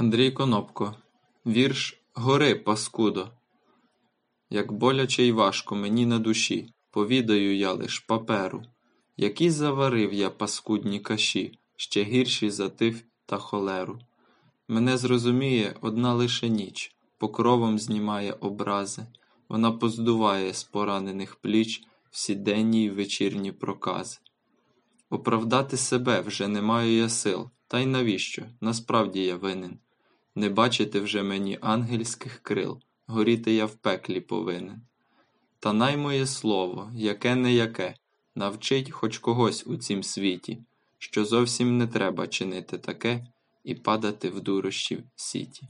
Андрій Конопко Вірш Гори, паскудо! Як боляче й важко мені на душі, Повідаю я лиш паперу, Які заварив я паскудні каші, Ще гірші за тиф та холеру. Мене зрозуміє одна лише ніч, Покровом знімає образи, Вона поздуває з поранених пліч Всі денні й вечірні прокази. Оправдати себе вже не маю я сил, та й навіщо? Насправді я винен. Не бачити вже мені ангельських крил, горіти я в пеклі повинен. Та най моє слово, яке не яке, навчить хоч когось у цім світі, що зовсім не треба чинити таке і падати в дурощів сіті.